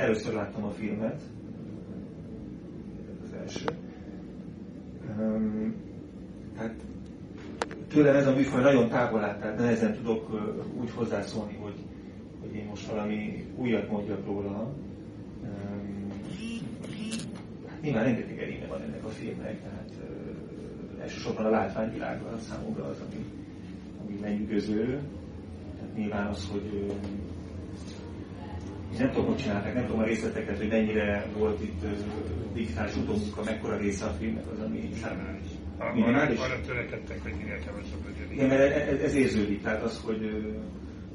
először láttam a filmet, az első. Tehát tőlem ez a műfaj nagyon távol áll, tehát nehezen tudok úgy hozzászólni, hogy, hogy én most valami újat mondjak róla. Hát nyilván rengeteg erénye van ennek a filmnek, tehát elsősorban a látványvilága számomra az, ami, ami lenyűgöző. Tehát nyilván az, hogy nem tudom, hogy csinálták, nem tudom a részleteket, hogy mennyire volt itt uh, digitális utómunka, mekkora része a filmnek az, ami Minimális. Minimális? Arra törekedtek, hogy minél kevesebb legyen. Igen, mert ez, ez érződik, tehát az, hogy,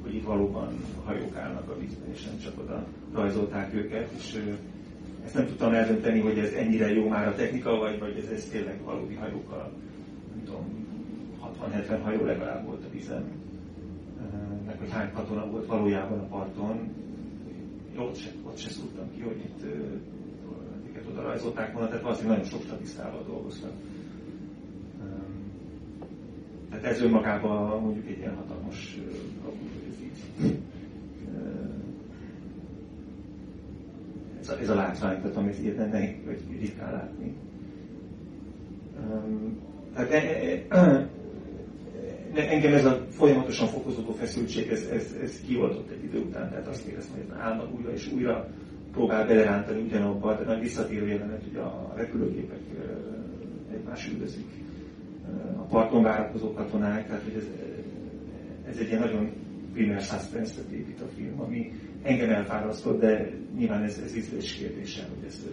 hogy itt valóban hajók állnak a vízben, és nem csak oda rajzolták őket, és ezt nem tudtam eldönteni, hogy ez ennyire jó már a technika, vagy, vagy ez, ez tényleg valódi hajókkal, nem tudom, 60-70 hajó legalább volt a vízen, meg hogy hány katona volt valójában a parton, ott se, ott se szúrtam ki, hogy itt őket oda rajzolták volna, tehát valószínűleg nagyon sok statisztával dolgoztak. Tehát ez önmagában mondjuk egy ilyen hatalmas kapus, hogy ez a, ez a látvány, tehát amit ilyen nehéz, vagy ritkán látni. Tehát e, e, engem ez a folyamatosan fokozódó feszültség, ez, ez, ez kioldott egy idő után, tehát azt éreztem, hogy állnak újra és újra próbál belerántani ugyanabba, de nagy visszatérő jelenet, hogy a repülőgépek egymás üldözik a parton várakozó katonák, tehát hogy ez, ez egy ilyen nagyon primer suspense épít a film, ami engem elfárasztott, de nyilván ez, ez ízlés kérdése, hogy ez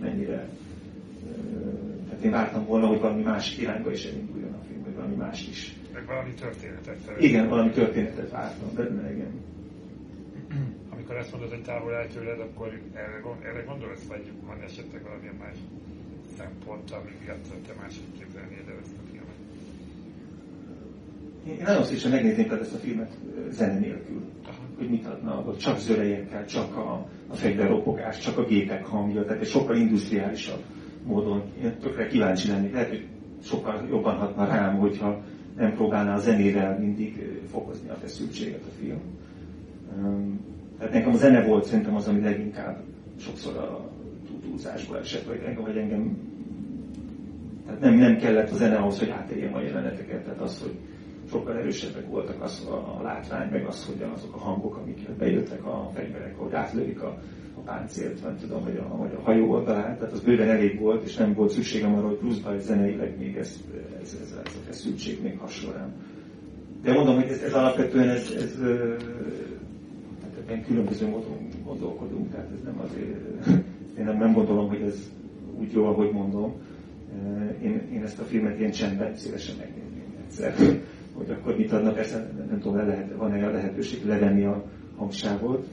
mennyire... Tehát én vártam volna, hogy valami más irányba is elinduljon a film, vagy valami más is. Meg valami történetet. Igen, valami történetet vártam, de igen. Amikor ezt mondod, hogy távol áll tőled, akkor erre, erre gondolsz, vagy van esetleg valamilyen más szempont, ami miatt te máshogy képzelnéd el ezt a filmet? Én nagyon szívesen megnézném tehát ezt a filmet zene nélkül. Aha. Hogy mit adna, hogy csak zörejekkel, csak a, a fegyverropogás, csak a gépek hangja, tehát egy sokkal industriálisabb módon. Én tökre kíváncsi lennék. Lehet, hogy sokkal jobban hatna rám, hogyha nem próbálná a zenével mindig fokozni a feszültséget a film. Tehát nekem a zene volt szerintem az, ami leginkább sokszor a túlzásba esett, vagy engem, vagy engem tehát nem, nem kellett a zene ahhoz, hogy átérjem a jeleneteket, tehát az, hogy sokkal erősebbek voltak az a, látvány, meg az, hogy azok a hangok, amik bejöttek a fegyverek, hogy átlövik a, a páncélt, vagy tudom, hogy a, vagy a hajó oldalán, tehát az bőven elég volt, és nem volt szükségem arra, hogy pluszban zeneileg még ez, ez, ez, ez a feszültség még hasonlóan. De mondom, hogy ez, ez alapvetően ez, ez, ebben különböző módon gondolkodunk, tehát ez nem azért, én nem, nem gondolom, hogy ez úgy jó, ahogy mondom. Én, én ezt a filmet ilyen csendben szívesen megnézném egyszer, hogy akkor mit adnak, persze nem, nem tudom, le lehet, van-e a lehetőség levenni a hangsávot,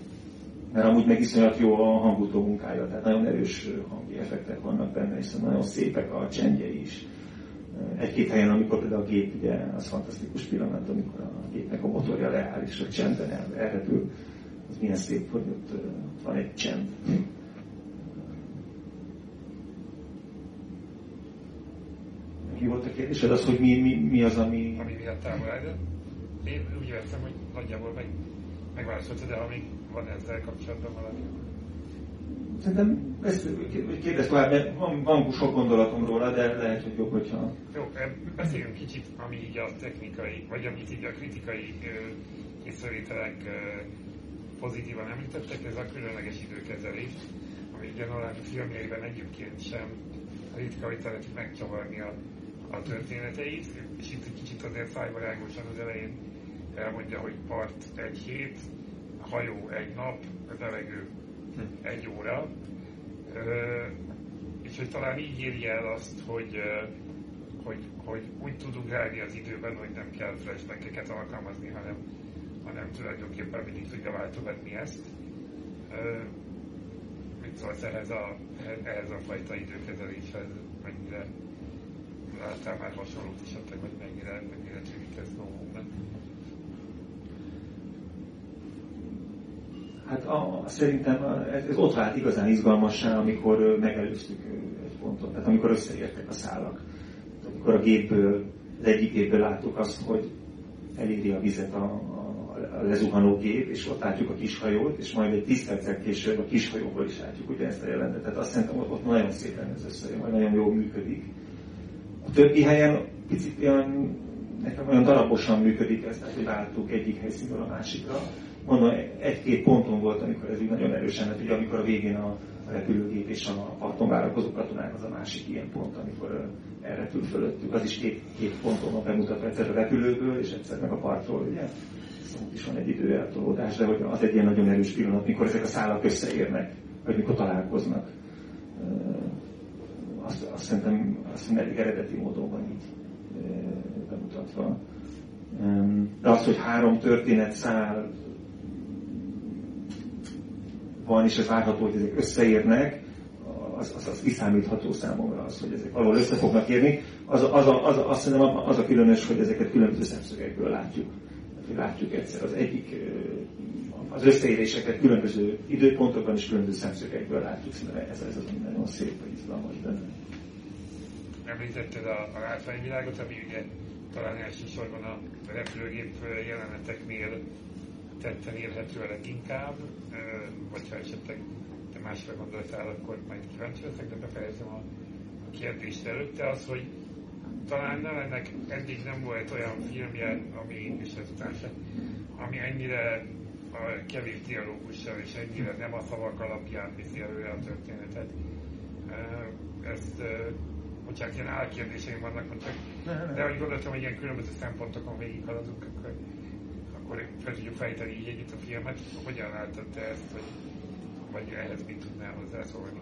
mert amúgy meg iszonyat jó a hangutó munkája, tehát nagyon erős hangi effektek vannak benne, és nagyon szépek a csendjei is. Egy-két helyen, amikor például a gép, ugye, az fantasztikus pillanat, amikor a gépnek a motorja leáll, és a csendben elrepül, az milyen szép, hogy ott van egy csend. Mi volt a kérdésed? Az, hogy mi, mi, mi az, ami... Ami miatt távol. Én úgy értem, hogy nagyjából meg, megválaszoltad, de amíg van ezzel kapcsolatban valami. Szerintem ezt kérdez tovább, mert van, van sok gondolatom róla, de lehet, hogy jobb, hogyha... Jó, beszéljünk kicsit, ami így a technikai, vagy amit így a kritikai észrevételek pozitívan említettek, ez a különleges időkezelés, ami ugye Nolan filmjeiben egyébként sem ritka, hogy szereti megcsavarni a, a történeteit, és itt egy kicsit azért szájbarágosan az elején elmondja, hogy part egy hét, hajó egy nap, levegő egy óra, és hogy talán így írja el azt, hogy, hogy, hogy úgy tudunk ráni az időben, hogy nem kell flashbackeket alkalmazni, hanem, hanem tulajdonképpen mindig tudja váltogatni ezt. Mit szólsz ehhez a, ehhez a fajta időkezeléshez, mennyire láttál már hasonlót esetleg, vagy mennyire, mennyire tűnik ez? Hát a, szerintem ez, ez ott vált igazán izgalmassá, amikor megelőztük egy pontot, tehát amikor összeértek a szálak. Amikor a gépből, az egyik gépből láttuk azt, hogy eléri a vizet a, a lezuhanó gép, és ott látjuk a kishajót, és majd egy 10 perccel később a kishajóból is látjuk ugye ezt a jelentet. Tehát azt szerintem ott nagyon szépen ez összejön, majd nagyon jól működik. Többi helyen picit olyan, nekem olyan darabosan működik ez, tehát hogy váltuk egyik helyszínről a másikra. Mondom, egy-két ponton volt, amikor ez így nagyon erősen, mert ugye amikor a végén a, a repülőgép és a parton várakozó katonák az a másik ilyen pont, amikor elrepül fölöttük. Az is két, két ponton van bemutatva egyszer a repülőből, és egyszer meg a partról, ugye. Szóval is van egy időeltolódás, de hogy az egy ilyen nagyon erős pillanat, mikor ezek a szálak összeérnek, vagy mikor találkoznak. Azt, azt szerintem, azt szerintem elég eredeti módon van így bemutatva. De az, hogy három történet szál van, és ez várható, hogy ezek összeérnek, az, az, az kiszámítható számomra az, hogy ezek valahol össze fognak érni. Az, az, az, az, azt hiszem az a különös, hogy ezeket különböző szemszögekből látjuk. Látjuk egyszer az egyik, az összeéréseket különböző időpontokban és különböző szemszögekből látjuk. Szerintem ez, ez az nagyon szép, hogy izgalmas benne. Említetted a, a látványvilágot, ami ugye talán elsősorban a repülőgép jeleneteknél tetten érhető a leginkább, vagy ha esetleg te másra gondoltál, akkor majd kíváncsi leszek, de befejezem a, a kérdést előtte, az, hogy talán nem ennek eddig nem volt olyan filmje, ami, és ezután se, ami ennyire a kevés dialógussal és ennyire nem a szavak alapján viszi előre a történetet. Ezt, bocsánat, ilyen álkérdéseim vannak, csak, de hogy gondoltam, hogy ilyen különböző szempontokon végighaladunk, akkor akkor fel tudjuk fejteni így együtt a filmet. Hogyan látod te ezt, vagy, vagy ehhez mit tudnál hozzászólni?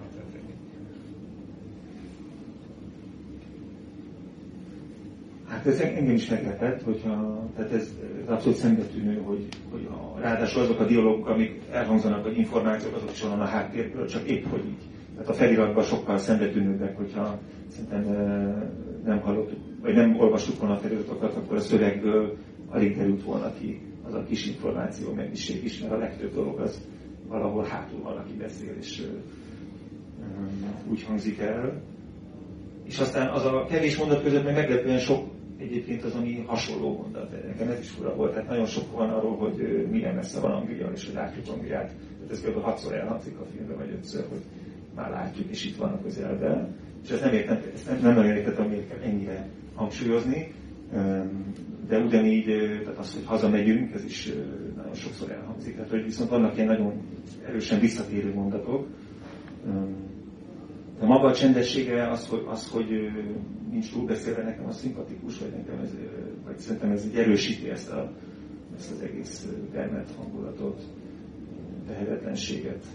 Hát ez engem is meglepett, hogyha, tehát ez, ez abszolút szembetűnő, hogy, hogy a, ráadásul azok a dialógok, amik elhangzanak, vagy információk, azok is van a háttérből, csak épp hogy így. Tehát a feliratban sokkal szembetűnőbbek, hogyha szerintem nem hallottuk, vagy nem olvastuk volna a feliratokat, akkor a szövegből alig derült volna ki az a kis információ mennyiség is, mert a legtöbb dolog az valahol hátul valaki beszél, és úgy hangzik el. És aztán az a kevés mondat között meg meglepően sok egyébként az, ami hasonló mondat. Nekem ez is fura volt. Tehát nagyon sok van arról, hogy milyen messze van Anglia, és hogy látjuk Angliát. Tehát ez kb. hatszor elhangzik a filmben, vagy ötször, hogy már látjuk, és itt van a közelben. És ezt nem, értem, ezt nem, nem nagyon értettem, kell ennyire hangsúlyozni de ugyanígy, tehát az, hogy hazamegyünk, ez is nagyon sokszor elhangzik. Tehát, hogy viszont vannak ilyen nagyon erősen visszatérő mondatok. De maga a csendessége az, hogy, az, hogy nincs túlbeszélve nekem, az szimpatikus, vagy nekem ez, vagy szerintem ez erősíti ezt, a, ezt az egész termet hangulatot, tehetetlenséget.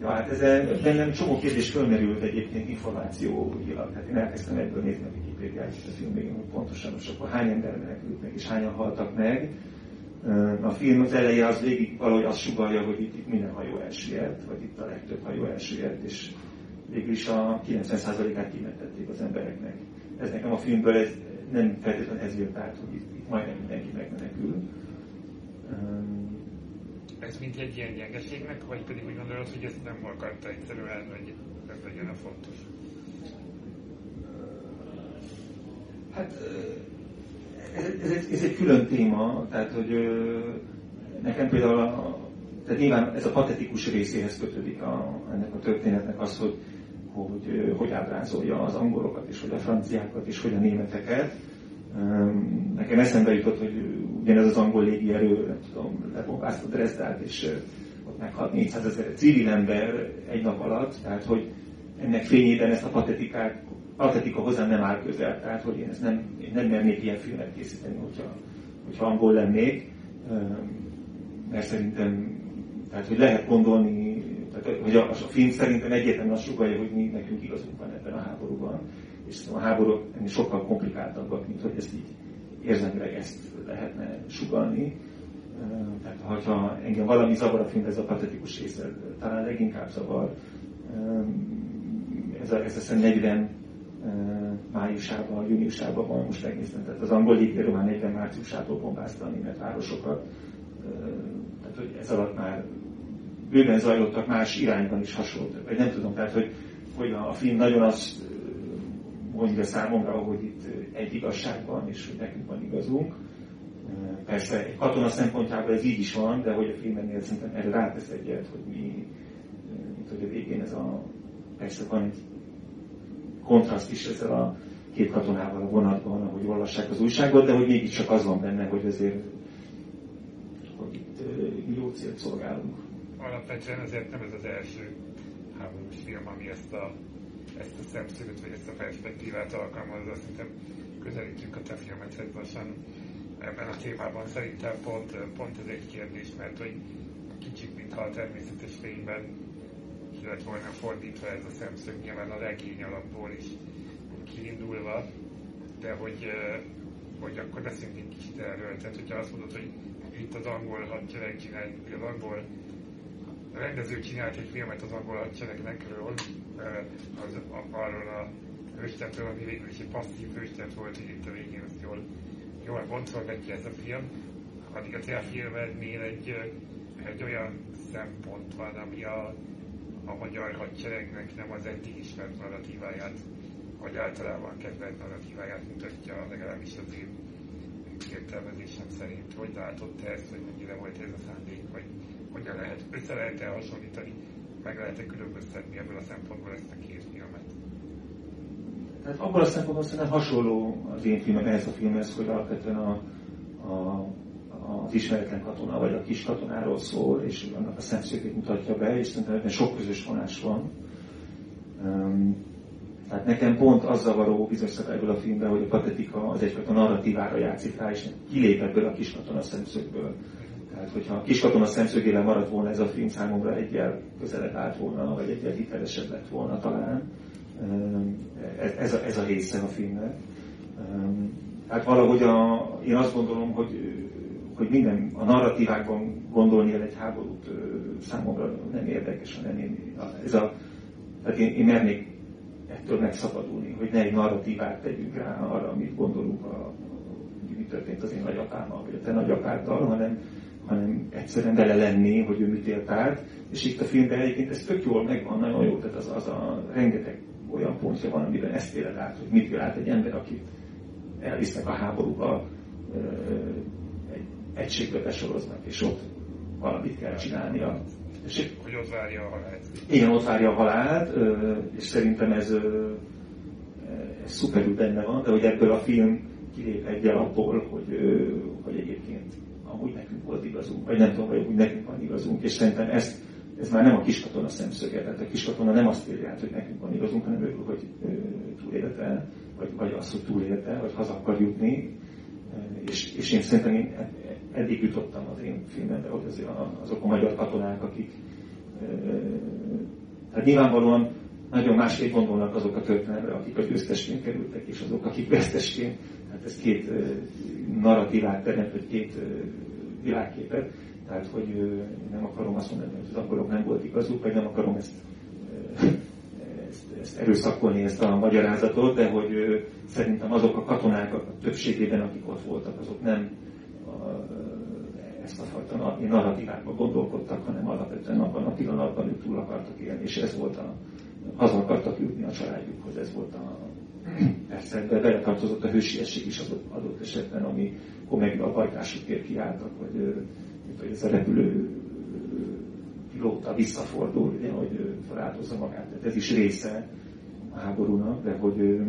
Ja, hát ez bennem csomó kérdés fölmerült egyébként információilag. Hát én elkezdtem ebből nézni a Wikipédiát a film végén, hogy pontosan most akkor hány ember menekült meg, és hányan haltak meg. A film az eleje az végig valahogy azt sugalja, hogy itt, itt minden hajó elsüllyedt, vagy itt a legtöbb hajó elsüllyedt, és végül is a 90%-át kimentették az embereknek. Ez nekem a filmből ez nem feltétlenül ez jött át, hogy itt, itt majdnem mindenki megmenekül ez mint egy ilyen gyengeségnek, vagy pedig úgy gondolod, hogy ezt nem akarta egyszerűen, hogy ez legyen a fontos? Hát ez, egy, ez egy külön téma, tehát hogy nekem például a, tehát nyilván ez a patetikus részéhez kötődik a, ennek a történetnek az, hogy hogy, hogy ábrázolja az angolokat, és hogy a franciákat, és hogy a németeket. Nekem eszembe jutott, hogy ugyanez az angol légierő, nem tudom, lebombázta Dresdát, és ott meghalt 400 ezer civil ember egy nap alatt, tehát hogy ennek fényében ezt a patetikát, patetika hozzám nem áll közel, tehát hogy én, ezt nem, én nem mernék ilyen filmet készíteni, hogyha, hogyha angol lennék, mert szerintem, tehát hogy lehet gondolni, tehát, hogy a, a film szerintem egyértelműen azt sugalja, hogy mi nekünk igazunk van ebben a háborúban, és a háborúk sokkal komplikáltabbak, mint hogy ezt így érzelmileg ezt lehetne sugalni. Tehát, ha engem valami zavar a film, ez a patetikus része, talán leginkább zavar. Ez a, ez a 40 májusában, júniusában van, most megnéztem, tehát az angol légierő már 40 márciusától bombázta a német városokat. Tehát, hogy ez alatt már bőven zajlottak más irányban is hasonló, vagy nem tudom, tehát, hogy, hogy a film nagyon azt mondja számomra, hogy itt egy igazság van, és hogy nekünk van igazunk. Persze egy katona szempontjából ez így is van, de hogy a filmnél szerintem erre rátesz egyet, hogy mi, mint hogy a végén ez a, persze van egy kontraszt is ezzel a két katonával a vonatban, ahogy olvassák az újságot, de hogy mégiscsak az van benne, hogy azért hogy itt jó célt szolgálunk. Alapvetően azért nem ez az első háborús film, ami ezt a, ezt a szemszögöt, vagy ezt a perspektívát alkalmazza. Szerintem közelítünk a te filmedhez lassan ebben a témában. Szerintem pont, pont ez egy kérdés, mert hogy kicsit, mintha a természetes fényben ki lett volna fordítva ez a szemszög, nyilván a regény alapból is kiindulva, de hogy, hogy akkor beszéljünk egy kicsit erről. Tehát, hogyha azt mondod, hogy itt az angol hadsereg csinált, vagy az angol a rendező csinált egy filmet az angol hadseregekről, az, arról a hőstetről, ami végül is egy passzív hőstet volt, hogy itt a végén azt jól, jól boncolgatja ez a film, addig a te egy, egy olyan szempont van, ami a, a magyar hadseregnek nem az eddig ismert narratíváját, vagy általában kedvelt narratíváját mutatja, legalábbis az én értelmezésem szerint. Hogy látod te ezt, hogy mennyire volt ez a szándék, vagy hogyan lehet, össze lehet-e hasonlítani, meg lehet-e különböztetni ebből a szempontból ezt a két filmet? Tehát abban a szempontból szerintem hasonló az én filmem ehhez a filmhez, hogy alapvetően a, a, az ismeretlen katona vagy a kis katonáról szól, és annak a szemszögét mutatja be, és szerintem ebben sok közös vonás van. Um, tehát nekem pont az zavaró bizonyos ebből a filmben, hogy a patetika az egyfajta narratívára játszik rá, és kilép ebből a kis katona szemszögből. Tehát, hogyha a kiskatona szemszögével maradt volna ez a film számomra egyel közelebb állt volna, vagy egyel hitelesebb lett volna talán. Ez a, ez a része a filmnek. Hát valahogy a, én azt gondolom, hogy, hogy minden a narratívákban gondolni el egy háborút számomra nem érdekes, hanem én, ez a, tehát én, én mernék ettől megszabadulni, hogy ne egy narratívát tegyünk rá arra, amit gondolunk, a, mi történt az én nagyapámmal, vagy a te nagyapáddal, hanem, hanem egyszerűen bele lenni, hogy ő mit élt át, és itt a filmben egyébként ez tök jól megvan, nagyon jó, tehát az, az a rengeteg olyan pontja van, amiben ezt éled át, hogy mit él át egy ember, akit elvisznek a háborúba, egy egységbe besoroznak, és ott valamit kell csinálnia. És hogy ott várja a halált. Igen, ott várja a halált, és szerintem ez, ez szuperül benne van, de hogy ebből a film kilép egyel abból, hogy, hogy egyébként amúgy nekünk volt igazunk, vagy nem tudom, vagy úgy nekünk van igazunk, és szerintem ezt, ez már nem a kiskatona szemszöge, tehát a kiskatona nem azt írja hogy nekünk van igazunk, hanem ő, hogy túlélte, vagy, vagy az, hogy túlélte, vagy haza akar jutni, és, és én szerintem én eddig jutottam az én filmembe, hogy azért azok a magyar katonák, akik tehát nyilvánvalóan nagyon másképp gondolnak azok a történelemre, akik a győztesként kerültek, és azok, akik vesztesként. Hát ez két narratívát teremt, vagy két világképet. Tehát, hogy nem akarom azt mondani, hogy az angolok nem volt igazuk, vagy nem akarom ezt, ezt, ezt erőszakolni, ezt a magyarázatot, de hogy szerintem azok a katonák a többségében, akik ott voltak, azok nem ezt a fajta narratívákban gondolkodtak, hanem alapvetően abban a pillanatban ők túl akartak élni, és ez volt a, haza akartak jutni a családjukhoz, ez volt a persze, de beletartozott a hősiesség is adott, adott esetben, ami meg a bajtásukért kiálltak, vagy hogy ez a repülő pilóta visszafordul, hogy feláldozza magát. Tehát ez is része a háborúnak, de hogy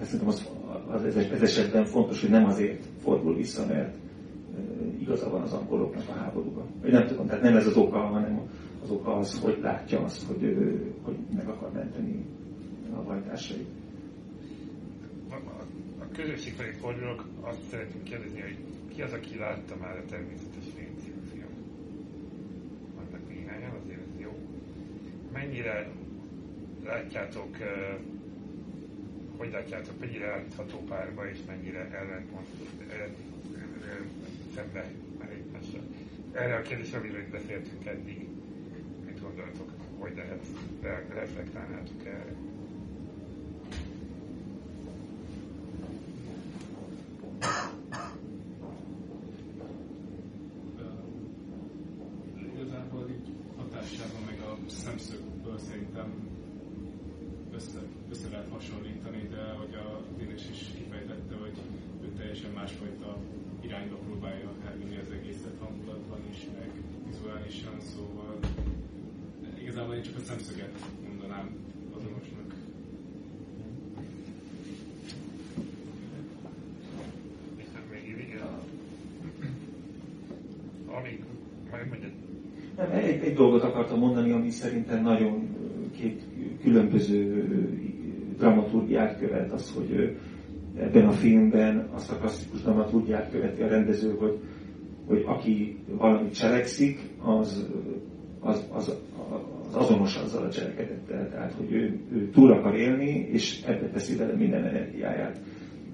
szerintem az, az ez, ez esetben fontos, hogy nem azért fordul vissza, mert igaza van az angoloknak a háborúban. Vagy nem tudom, tehát nem ez az oka, hanem az oka az, hogy látja azt, hogy, hogy meg akar menteni a bajtársait. A, a, a közösség felé fordulok, azt szeretném kérdezni, hogy ki az, aki látta már a természetes fény című film? Vannak néhányan, azért ez jó. Mennyire látjátok, hogy látjátok, mennyire állítható párba, és mennyire ellentmond, szembe egymással. Erre a kérdésre, amiről beszéltünk eddig, mit gondoltok, hogy lehet, reflektálnátok erre? Igazából így hatásában meg a szemszögből szerintem össze, össze lehet hasonlítani, de hogy a Dénes is kifejtette, hogy ő teljesen másfajta irányba próbálja elvinni az egészet hangulatban is, meg vizuálisan, szóval igazából én csak a szemszöget mondanám azonosnak. Nem, egy, egy dolgot akartam mondani, ami szerintem nagyon két különböző dramaturgiát követ, az, hogy ebben a filmben azt a klasszikus dramaturgiát követi a rendező, hogy, hogy aki valamit cselekszik, az, az, az, az azonos azzal a cselekedettel. Tehát, hogy ő, ő túl akar élni, és ebbe teszi vele minden energiáját.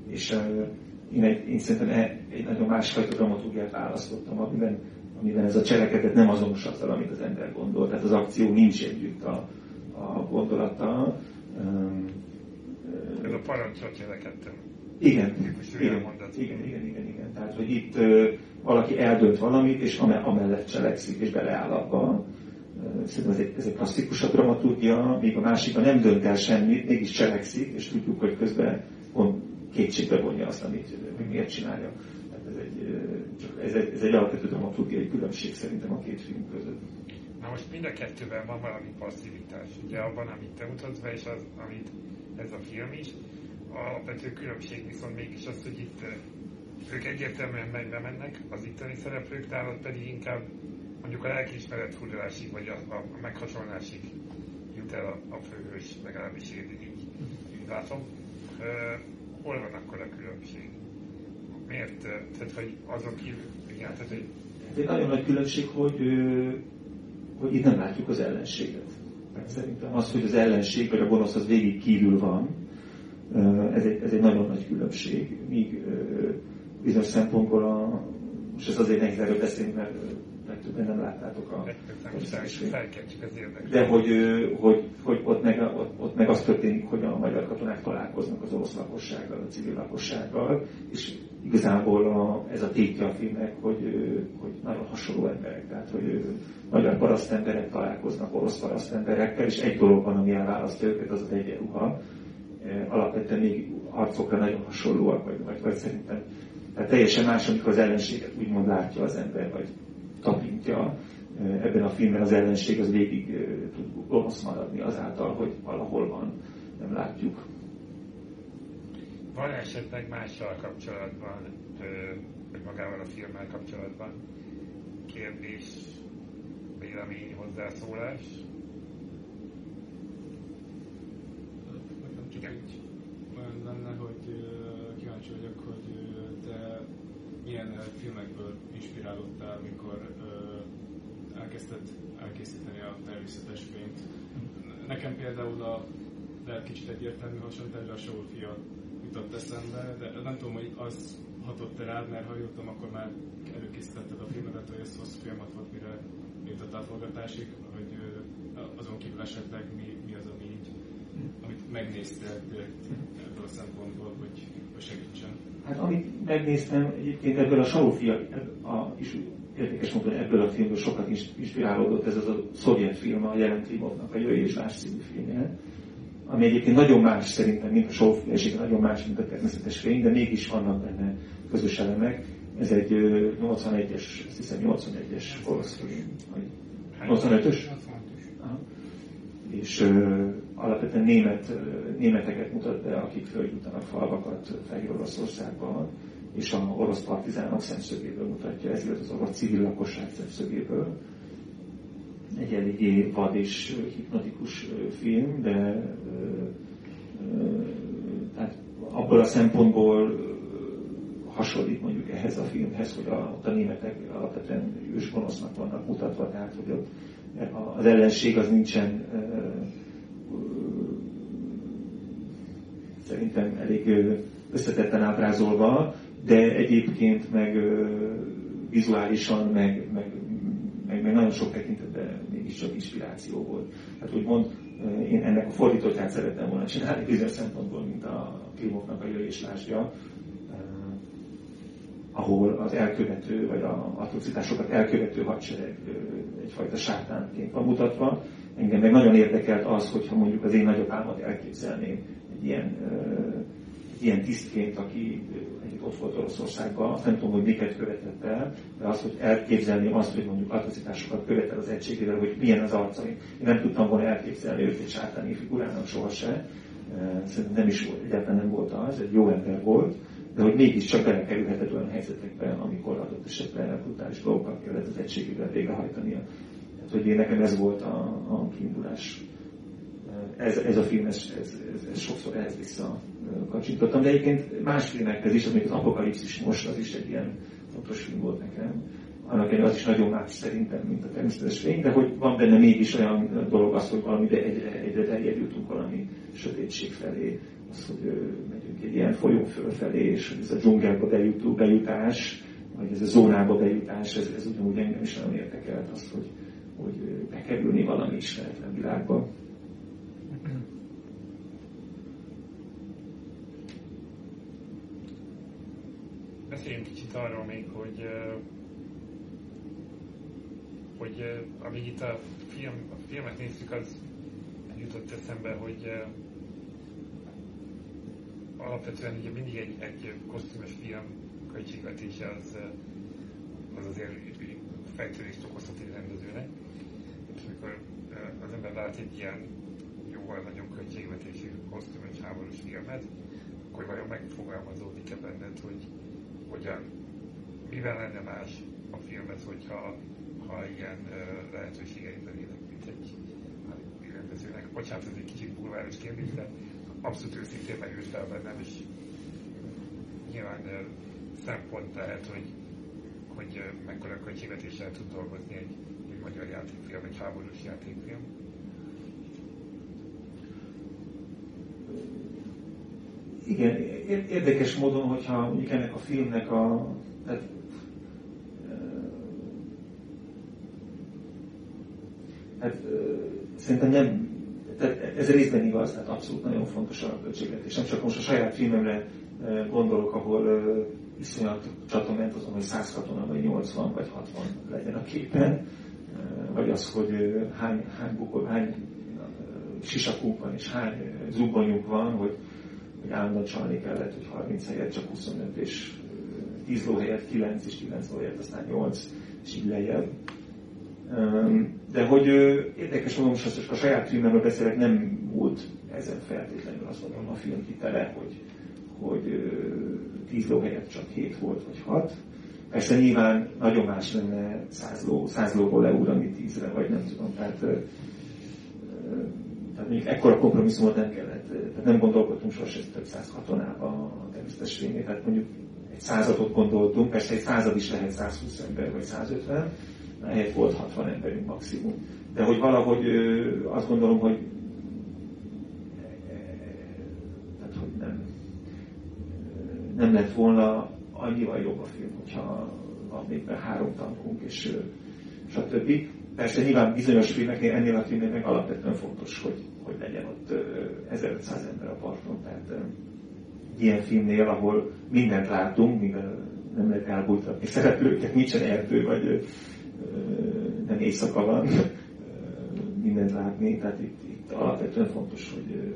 És uh, én, egy, én szerintem e, egy nagyon másfajta dramaturgiát választottam, amiben, amiben ez a cselekedet nem azonos azzal, amit az ember gondol. Tehát az akció nincs együtt a, a gondolattal. Um, a parancsot cselekedtem. Igen, igen, igen, igen, igen, igen. Tehát, hogy itt uh, valaki eldönt valamit, és amellett cselekszik, és beleáll abba. Szerintem ez egy, ez egy klasszikus a dramaturgia, míg a másik, nem dönt el semmit, mégis cselekszik, és tudjuk, hogy közben on, kétségbe vonja azt, amit hogy miért csinálja. Tehát ez egy, ez egy, ez egy alapvető dramaturgiai különbség szerintem a két film között. Na most mind a kettőben van valami passzivitás. Ugye abban, amit te mutatsz be, és az, amit ez a film is. A alapvető különbség viszont mégis az, hogy itt ők egyértelműen mennybe mennek, az itteni szereplők, nálad pedig inkább mondjuk a lelkiismeret furdalásig, vagy a, a, a meghasonlásig jut el a, a főhős, legalábbis én így, így látom. Uh, hol van akkor a különbség? Miért? Tehát, hogy azon kívül, igen, tehát, hogy... Ez egy nagyon nagy különbség, hogy, hogy itt nem látjuk az ellenséget. Mert szerintem az, hogy az ellenség vagy a gonosz az végig kívül van, ez egy, ez egy nagyon nagy különbség. Míg bizonyos szempontból a, most ez azért nehéz erről beszélni, mert legtöbben nem láttátok a De hogy, hogy, hogy ott, meg, ott, ott meg az történik, hogy a magyar katonák találkoznak az orosz lakossággal, a civil lakossággal, és igazából a, ez a tétje a filmnek, hogy, hogy nagyon hasonló emberek, tehát hogy magyar parasztemberek találkoznak orosz parasztemberekkel, és egy dolog van, ami elválasztja őket, az az egyenruha. Alapvetően még arcokra nagyon hasonlóak, vagy, vagy, vagy szerintem tehát teljesen más, amikor az ellenséget úgymond látja az ember, vagy tapintja. Ebben a filmben az ellenség az végig tud gonosz maradni azáltal, hogy valahol van, nem látjuk. Van esetleg mással kapcsolatban, vagy magával a filmmel kapcsolatban kérdés, vélemény, hozzászólás? Nekem csak egy olyan lenne, hogy kíváncsi vagyok, hogy te milyen filmekből inspirálódtál, mikor elkezdted elkészíteni a természetes fényt. Nekem például a lehet kicsit egyértelmű hasonlítás, de a Saul fia jutott eszembe, de nem tudom, hogy az hatott rád, mert ha jöttem, akkor már előkészítetted a filmet, hogy ez hosszú folyamat volt, mire jutott a forgatásig, hogy azon kívül esetleg mi, mi az, ami így, amit megnéztél ebből a szempontból, hogy, hogy segítsen. Hát amit megnéztem, egyébként ebből a Saul fia, a, is érdekes módon ebből a filmből sokat inspirálódott, ez az a szovjet film, a Jelen Klimovnak a Jöjj és Láss című filmje, ami egyébként nagyon más szerintem, mint a Saul fia, nagyon más, mint a természetes fény, de mégis vannak benne közös elemek. Ez egy 81-es, azt hiszem 81-es orosz film. 85-ös? És uh, alapvetően német, németeket mutat be, akik följutanak falvakat Fehér Oroszországban, és a orosz partizánok szemszögéből mutatja, ez az orosz civil lakosság szemszögéből. Egy eléggé vad és hipnotikus film, de tehát abból a szempontból hasonlít mondjuk ehhez a filmhez, hogy a, a németek alapvetően ősgonosznak vannak mutatva, tehát hogy ott az ellenség az nincsen szerintem elég összetetten ábrázolva, de egyébként meg vizuálisan, meg, meg, meg, meg nagyon sok tekintetben mégiscsak inspiráció volt. Hát úgymond én ennek a fordítottját szerettem volna csinálni bizonyos szempontból, mint a Klimovnak a Jöjj és Lásdja, ahol az elkövető, vagy a atrocitásokat elkövető hadsereg egyfajta sátánként van mutatva, engem meg nagyon érdekelt az, hogyha mondjuk az én nagyapámat elképzelném egy ilyen, egy ilyen tisztként, aki egyik ott volt Oroszországban, azt nem tudom, hogy miket követett el, de az, hogy elképzelném azt, hogy mondjuk atrocitásokat követel az egységével, hogy milyen az arca. Én nem tudtam volna elképzelni őt egy sátáni figurának sohasem. Szerintem nem is volt, egyáltalán nem volt az, egy jó ember volt, de hogy mégiscsak belekerülhetett olyan helyzetekben, amikor adott esetben brutális dolgokat kellett az egységével végrehajtania. Hogy én nekem ez volt a, a kiindulás. Ez, ez a film, ez, ez, ez, ez sokszor ehhez vissza kacsintottam, de egyébként más filmekhez is, amik az Apokalipszis most, az is egy ilyen fontos film volt nekem. Annak ellenére az is nagyon más szerintem, mint a természetes fény, de hogy van benne mégis olyan dolog az, hogy valami egyre, egyre terjed jutunk valami sötétség felé, az, hogy megyünk egy ilyen folyó fölfelé, és hogy ez a dzsungelbe bejutó, bejutás, vagy ez a zónába bejutás, ez, ez ugyanúgy engem is nagyon érdekelt az, hogy, hogy bekerülni valami ismeretlen világba. Beszéljünk kicsit arról még, hogy hogy amíg itt a, film, a filmet néztük, az jutott eszembe, hogy alapvetően ugye mindig egy, egy kosztümös film költségvetése az, az azért fejtörést okozhat egy rendezőnek. És amikor az ember lát egy ilyen jóval nagyobb költségvetésű kosztümös háborús filmet, akkor vajon megfogalmazódik-e benned, hogy hogyan, mivel lenne más a filmet, hogyha ha ilyen uh, lehetőségei lennének, mint egy rendezőnek. Bocsánat, ez egy kicsit bulváros kérdés, de abszolút őszintén megült fel bennem, és nyilván szempont lehet, hogy, hogy mekkora költségvetéssel tud dolgozni egy, egy magyar játékfilm, egy háborús játékfilm. Igen, érdekes módon, hogyha mondjuk ennek a filmnek a, tehát, hát, szerintem nem tehát ez részben igaz, tehát abszolút nagyon fontos a költségvetés. Nem csak most a saját filmemre gondolok, ahol iszonyat csatom ment azon, hogy 100 katona, vagy 80, vagy 60 legyen a képen, vagy az, hogy hány, hány, bukor, hány sisakunk van, és hány zubbonyunk van, hogy, hogy állandóan csalni kellett, hogy 30 helyet csak 25, és 10 ló helyett 9, és 9 ló helyett aztán 8, és így lejjebb. De hogy érdekes mondom, most csak a saját filmemről beszélek, nem volt ezen feltétlenül azt mondom a film hitele, hogy, hogy 10 ló helyett csak 7 volt, vagy 6. Persze nyilván nagyon más lenne 100, ló, 100 lóból leugrani 10-re, vagy nem tudom. Tehát, tehát mondjuk ekkora kompromisszumot nem kellett, tehát nem gondolkodtunk sosem több száz katonába a természetes fényét, tehát mondjuk egy századot gondoltunk, persze egy század is lehet 120 ember, vagy 150, helyett volt 60 emberünk maximum. De hogy valahogy azt gondolom, hogy tehát, hogy nem, nem lett volna annyival jobb a film, hogyha még be három tankunk, és stb. Persze nyilván bizonyos filmeknél, ennél a filmnél meg alapvetően fontos, hogy, hogy legyen ott 1500 ember a parton. Tehát ilyen filmnél, ahol mindent látunk, mivel nem lehet elbújtatni szereplőket, nincsen erdő, vagy nem éjszaka van mindent látni, tehát itt, itt alapvetően fontos, hogy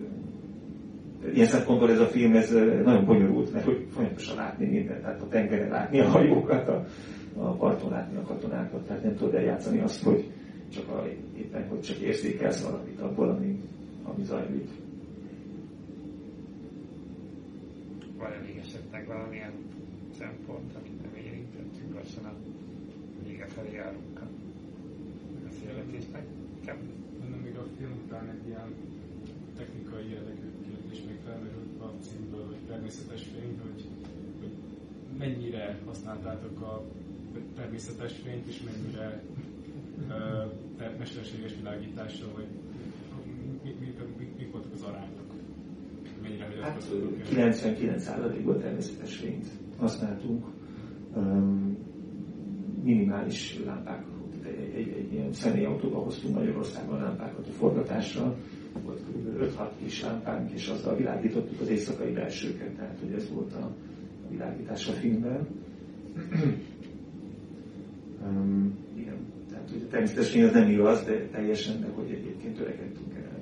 ilyen szempontból ez a film ez nagyon bonyolult, mert hogy folyamatosan látni mindent, tehát a tengeren látni a hajókat, a, a parton látni a katonákat, tehát nem tudod eljátszani azt, hogy csak a, éppen, hogy csak érzékelsz valamit abból, ami, ami zajlik. Van elég esetleg valamilyen szempont, amit nem érintettünk lassan a vége felé járunk a beszélgetésnek. Bennem még a film után egy ilyen technikai jellegű kérdés még felmerült a címből, hogy természetes fény, hogy, hogy mennyire használtátok a természetes fényt, és mennyire uh, mesterséges világítással, vagy mik mi, mi, mi voltak az arányok? Mennyire hát 99%-ban természetes fényt használtunk. Um, minimális lámpák. Egy, egy, egy ilyen személyautóba hoztunk Magyarországon lámpákat a forgatásra, volt kb. 5-6 kis lámpánk, és azzal világítottuk az éjszakai belsőket, tehát hogy ez volt a, világítás a filmben. um, igen, tehát hogy természetesen az nem igaz, de teljesen, de hogy egyébként törekedtünk el.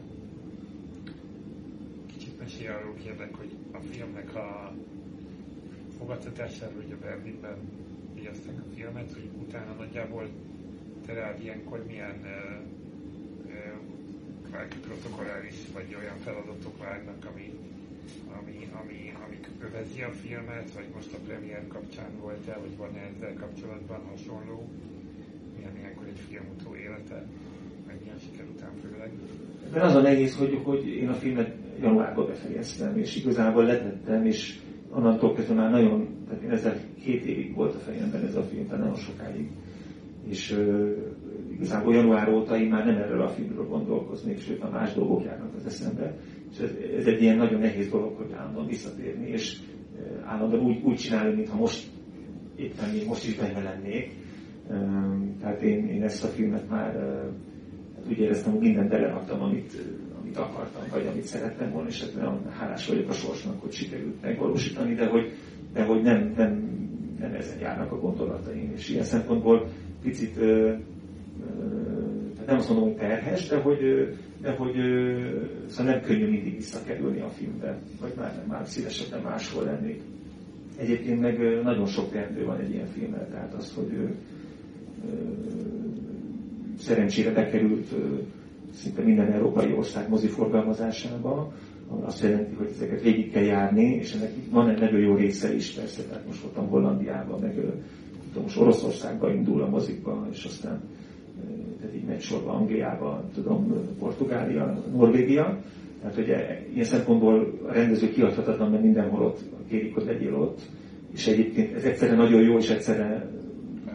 Kicsit mesélj arról kérlek, hogy a filmnek a fogadtatásáról, hogy a Berlinben díjazták a filmet, hogy utána nagyjából te rád ilyenkor milyen uh, protokolláris vagy olyan feladatok várnak, ami, ami, ami, ami övezi a filmet, vagy most a premier kapcsán volt-e, vagy van -e ezzel kapcsolatban hasonló? Milyen ilyenkor egy filmutó élete, meg milyen siker után főleg? De az a nehéz, hogy, hogy én a filmet januárban befejeztem, és igazából letettem, és onnantól kezdve már nagyon, tehát én ezzel két évig volt a fejemben ez a film, tehát nagyon sokáig. És igazából január óta én már nem erről a filmről gondolkoznék, sőt a más dolgok járnak az eszembe. És ez, ez egy ilyen nagyon nehéz dolog, hogy állandóan visszatérni, és uh, állandóan úgy, úgy csinálni, mintha most éppen még most is benne lennék. Um, tehát én, én ezt a filmet már uh, hát úgy éreztem, hogy mindent beleraktam, amit, amit akartam, vagy amit szerettem volna, és hát nagyon hálás vagyok a sorsnak, hogy sikerült megvalósítani, de hogy, de hogy nem, nem, nem ezen járnak a gondolataim, és ilyen szempontból picit, nem azt mondom, terhes, de hogy, de hogy ö, szóval nem könnyű mindig visszakerülni a filmbe, vagy már, már szívesebben máshol lennék. Egyébként meg nagyon sok teendő van egy ilyen filmmel, tehát az, hogy ö, ö, szerencsére bekerült szinte minden európai ország moziforgalmazásába, azt jelenti, hogy ezeket végig kell járni, és ennek van egy nagyon jó része is persze, tehát most voltam Hollandiában, meg tudom, most Oroszországban indul a mozikba, és aztán így megy sorba Angliába, tudom, Portugália, Norvégia. Tehát ugye ilyen szempontból a rendező kiadhatatlan, mert mindenhol ott kérik, hogy legyél ott. És egyébként ez egyszerre nagyon jó, és egyszerre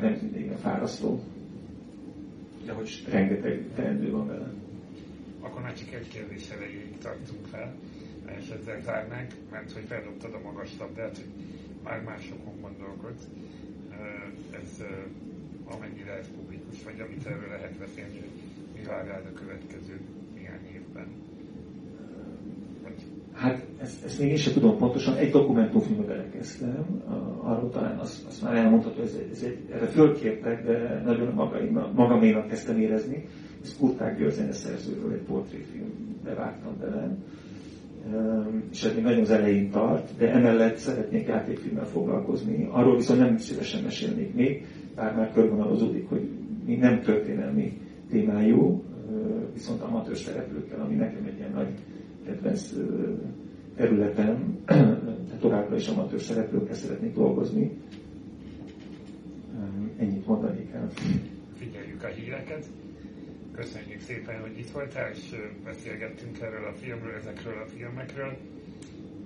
nem igen, fárasztó. De hogy rengeteg teendő van vele akkor már csak egy kérdés elejéig tartunk fel, és ezzel zárnánk, mert hogy feldobtad a magas labdát, hogy már másokon gondolkodsz. Ez amennyire ez publikus, vagy amit erről lehet beszélni, hogy mi vár rád a következő néhány évben. Hát ezt, ezt még én sem tudom pontosan, egy dokumentumfilmbe belekezdtem, arról talán azt, azt már elmondható, ez, ez egy, erre fölkértek, de nagyon magaménak kezdtem érezni, ez Kurták György zeneszerzőről egy portréfilmbe vágtam bele, és ez még nagyon az elején tart, de emellett szeretnék játékfilmmel foglalkozni. Arról viszont nem szívesen mesélnék még, bár már körvonalazódik, hogy még nem történelmi témájú, viszont amatőr szereplőkkel, ami nekem egy ilyen nagy kedvenc területem, de továbbra is amatőr szereplőkkel szeretnék dolgozni. Ennyit mondanék el. Figyeljük a híreket. Köszönjük szépen, hogy itt voltál, és beszélgettünk erről a filmről, ezekről a filmekről.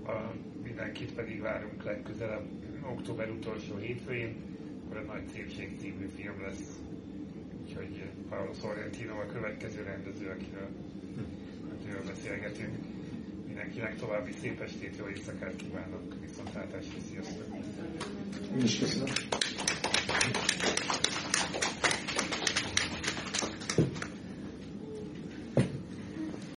A, mindenkit pedig várunk legközelebb október utolsó hétfőjén, akkor a Nagy Szépség című film lesz. Úgyhogy Paolo Sorrentino a következő rendező, akiről, akiről beszélgetünk. Mindenkinek további szép estét, jó éjszakát kívánok, viszontlátásra, sziasztok! Én is köszönöm.